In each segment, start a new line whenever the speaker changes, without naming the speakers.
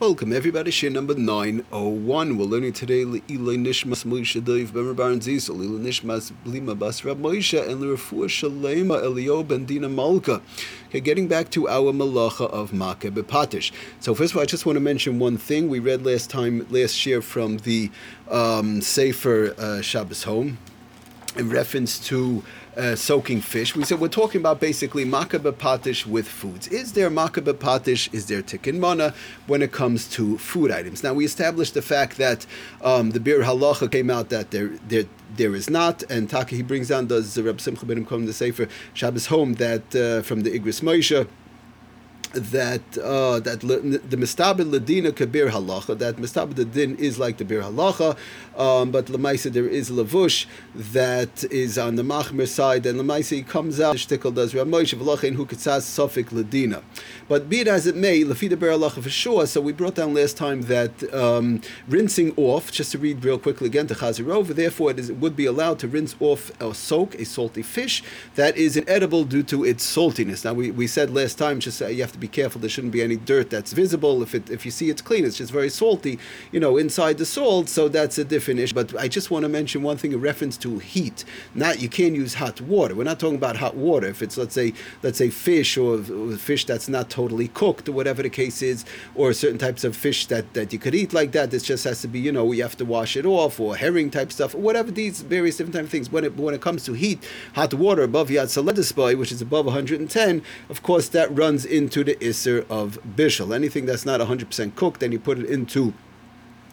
Welcome everybody, share number 901. We're learning today Le'ilay Nishmas Moshe Dov Bemer Baron Zizel, Le'ilay Nishmas Blima Bas Rab Moshe, and L'Rafua Shalema Elio Ben Malka. Okay, getting back to our malacha of Makeh Bepatish. So first of all, I just want to mention one thing. We read last time, last year from the um, Sefer uh, Shabbos Home in reference to uh, soaking fish. We said we're talking about basically makeh bepatish with foods. Is there makeh bepatish? Is there tikkun mana when it comes to food items? Now we established the fact that um, the Biur Halacha came out that there there there is not, and Taka he brings down does Reb Simcha ben Kom the Sefer Shabbos home that uh, from the Igros Moshe that uh, that the mistabed ladina kabir halacha that mistabed din is like the Biur Halacha, um, but lemaisa there is lavush that is on the machmer side, and lemaisa he comes out. Shtickle does Ramosh v'lachin hu kitzas sofik ladina. But be it as it may, lafida Biur Halacha for sure. So we brought down last time that um, rinsing off, just to read real quickly again to Chazirov, therefore it, is, it would be allowed to rinse off or soak a salty fish that is inedible due to its saltiness. Now we, we said last time just uh, you have to be careful. There shouldn't be any dirt that's visible. If it if you see it's clean, it's just very salty, you know, inside the salt. So that's a different issue. But I just want to mention one thing in reference to heat. Not you can't use hot water. We're not talking about hot water. If it's let's say let's say fish or, or fish that's not totally cooked or whatever the case is, or certain types of fish that, that you could eat like that. This just has to be you know you have to wash it off or herring type stuff or whatever these various different type of things. When it when it comes to heat, hot water above Yad which is above 110, of course that runs into the Isser of bishul. Anything that's not 100% cooked, then you put it into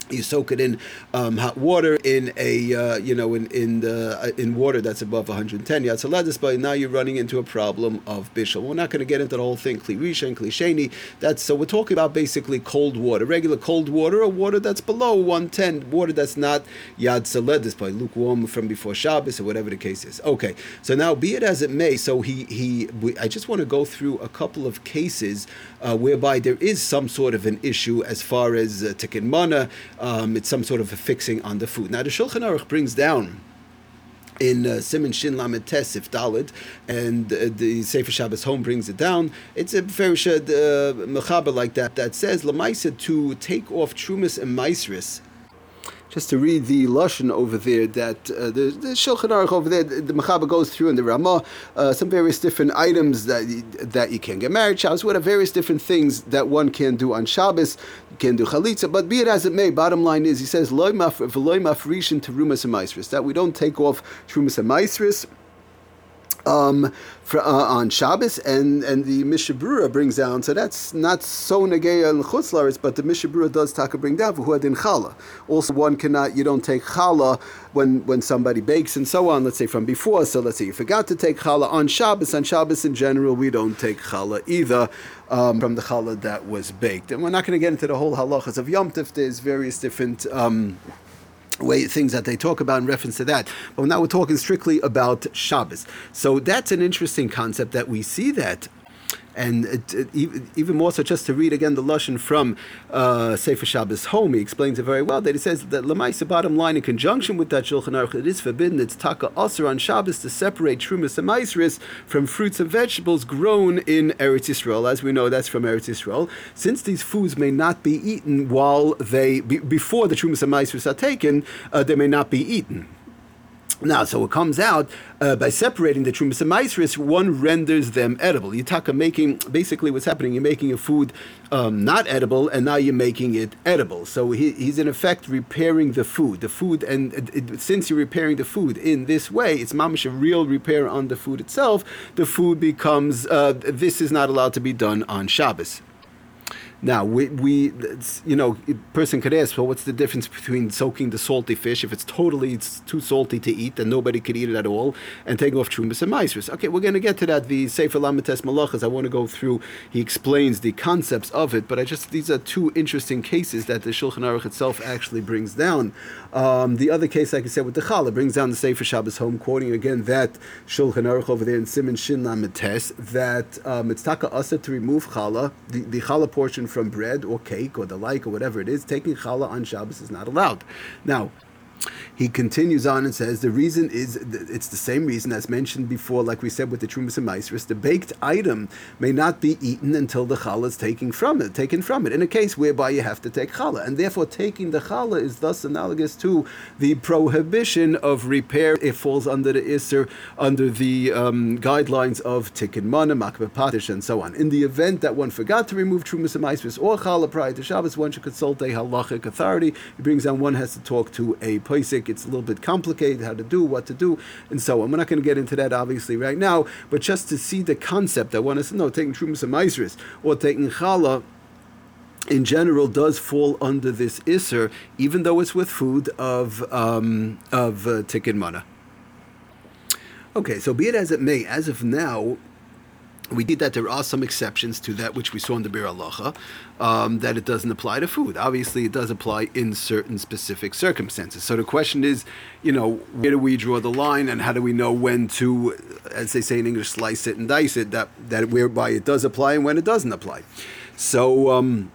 you soak it in um, hot water in a uh, you know in in the uh, in water that's above 110 yatzaladis but now you're running into a problem of bishul we're not going to get into the whole thing. Kli and kli that's so we're talking about basically cold water regular cold water or water that's below 110 water that's not yad saledis by lukewarm from before Shabbos or whatever the case is. Okay so now be it as it may so he he we, I just want to go through a couple of cases uh, whereby there is some sort of an issue as far as uh, tikkun mana um, it's some sort of a fixing on the food. Now the Shulchan Aruch brings down in uh, Simon Shin Lamed Tesif Dalid, and uh, the Sefer Shabbos Home brings it down. It's a very uh, mechaber like that that says Lamaisa to take off Trumas and Maisris just to read the lashon over there that uh, the, the Shulchan Aruch over there, the, the goes through in the Ramah uh, some various different items that that you can get married, Shabbos, what are various different things that one can do on Shabbos, you can do chalitza. But be it as it may, bottom line is he says loy mafrishin to rumas and that we don't take off trumas and um, for, uh, on Shabbos, and, and the Mishnah Berurah brings down. So that's not so negeya and chutzlaris, but the Mishnah Berurah does taka bring down for huadin challah. Also, one cannot you don't take challah when when somebody bakes and so on. Let's say from before. So let's say you forgot to take challah on Shabbos. On Shabbos in general, we don't take challah either um, from the challah that was baked. And we're not going to get into the whole halachas of Yom Tif. There's various different. Um, way things that they talk about in reference to that. But now we're talking strictly about Shabbos. So that's an interesting concept that we see that and it, it, even more so, just to read again the lashon from uh, Sefer Shabbos home, he explains it very well. That he says that lemaisa bottom line in conjunction with that Shulchan Aruch, it is forbidden. It's taka aser on Shabbos to separate trumas and maisris from fruits and vegetables grown in Eretz Yisrael. As we know, that's from Eretz Yisrael. Since these foods may not be eaten while they be, before the trumas and maisris are taken, uh, they may not be eaten. Now, so it comes out uh, by separating the trumas and maisris, one renders them edible. Yitaka making basically what's happening. You're making a food um, not edible, and now you're making it edible. So he, he's in effect repairing the food. The food, and it, it, since you're repairing the food in this way, it's mamish a real repair on the food itself. The food becomes uh, this is not allowed to be done on Shabbos. Now, we, we you know, a person could ask, well, what's the difference between soaking the salty fish if it's totally it's too salty to eat and nobody could eat it at all, and taking off trumas and maisris? Okay, we're going to get to that. The Sefer Lamites Malachas, I want to go through. He explains the concepts of it, but I just these are two interesting cases that the Shulchan Aruch itself actually brings down. Um, the other case, like I said, with the Challah, brings down the Sefer Shabbos home, quoting again that Shulchan Aruch over there in Simon Shin Lamites that um, it's taka asa to remove Challah, the, the Challah portion from bread or cake or the like or whatever it is, taking challah on Shabbos is not allowed. Now, he continues on and says the reason is it's the same reason as mentioned before, like we said with the trumas and maestris. The baked item may not be eaten until the challah is taken from it, taken from it. In a case whereby you have to take challah, and therefore taking the challah is thus analogous to the prohibition of repair. It falls under the isser, under the um, guidelines of tikkun mana, makeh bepatish, and so on. In the event that one forgot to remove trumas and maestris or challah prior to Shabbos, one should consult a halachic authority. He brings down one has to talk to a posek it's a little bit complicated how to do, what to do, and so on. We're not going to get into that obviously right now, but just to see the concept, I want us to know taking Trumas and Maisris or taking Challah in general does fall under this Isser, even though it's with food of um, of uh, tikkun mana. Okay, so be it as it may, as of now, we did that there are some exceptions to that which we saw in the Biur Halacha, um, that it doesn't apply to food. Obviously, it does apply in certain specific circumstances. So the question is, you know, where do we draw the line, and how do we know when to, as they say in English, slice it and dice it, that, that whereby it does apply and when it doesn't apply. So, um,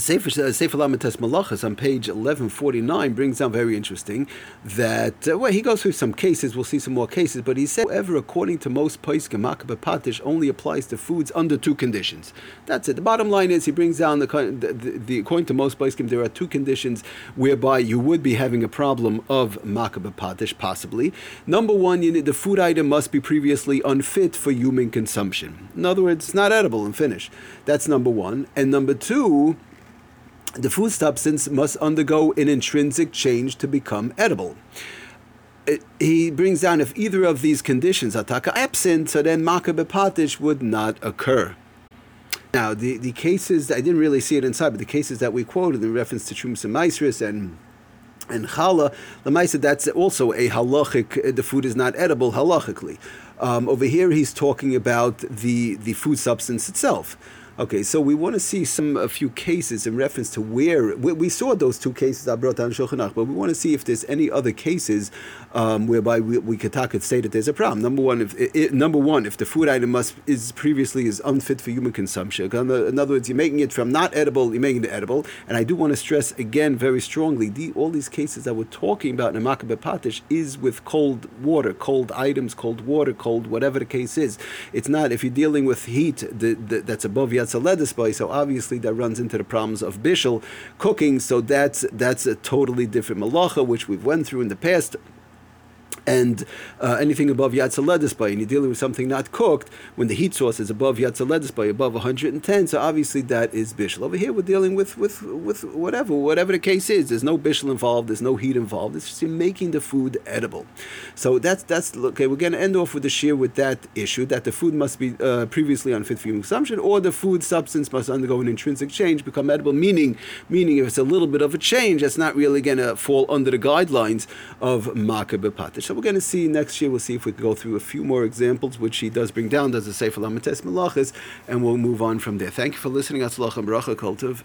Sefer, uh, Lamites Malachas on page 1149 brings down very interesting that, uh, well, he goes through some cases, we'll see some more cases, but he said, however, according to most Paiskim, Makeh Bepatish only applies to foods under two conditions. That's it. The bottom line is he brings down, the, the, the, the according to most Paiskim, there are two conditions whereby you would be having a problem of Makeh Bepatish, possibly. Number one, you need, the food item must be previously unfit for human consumption. In other words, it's not edible and finished. That's number one. And number two, the food substance must undergo an intrinsic change to become edible. It, he brings down if either of these conditions are taka absent, so then makeh bepatish would not occur. Now, the, the cases, I didn't really see it inside, but the cases that we quoted in reference to Trumas and Maisris and and the that's also a halachic. The food is not edible halachically. Um, over here, he's talking about the the food substance itself. Okay, so we want to see some a few cases in reference to where we, we saw those two cases I brought down Shulchan but we want to see if there's any other cases um, whereby we, we could, could say that there's a problem. Number one, if it, number one, if the food item must is previously is unfit for human consumption. In other words, you're making it from not edible, you're making it edible. And I do want to stress again very strongly, the, all these cases that we're talking about in Makeh Bepatish is with cold water, cold items, cold water, cold whatever the case is. It's not if you're dealing with heat the, the, that's above Yatzaledis so obviously that runs into the problems of bishul cooking. So that's that's a totally different malacha, which we've went through in the past and uh, anything above Yatzaledis by, and you're dealing with something not cooked, when the heat source is above Yatzaledis by, above 110, so obviously that is Bishel. Over here, we're dealing with, with, with whatever, whatever the case is. There's no Bishel involved, there's no heat involved. It's just making the food edible. So that's, that's okay, we're going to end off with the shear with that issue that the food must be uh, previously unfit for human consumption, or the food substance must undergo an intrinsic change, become edible, meaning, meaning if it's a little bit of a change, that's not really going to fall under the guidelines of Patish. So we're going to see next year. We'll see if we can go through a few more examples, which he does bring down, does the Sefer Lamites Malachis, and we'll move on from there. Thank you for listening. Atzlach and Kultiv.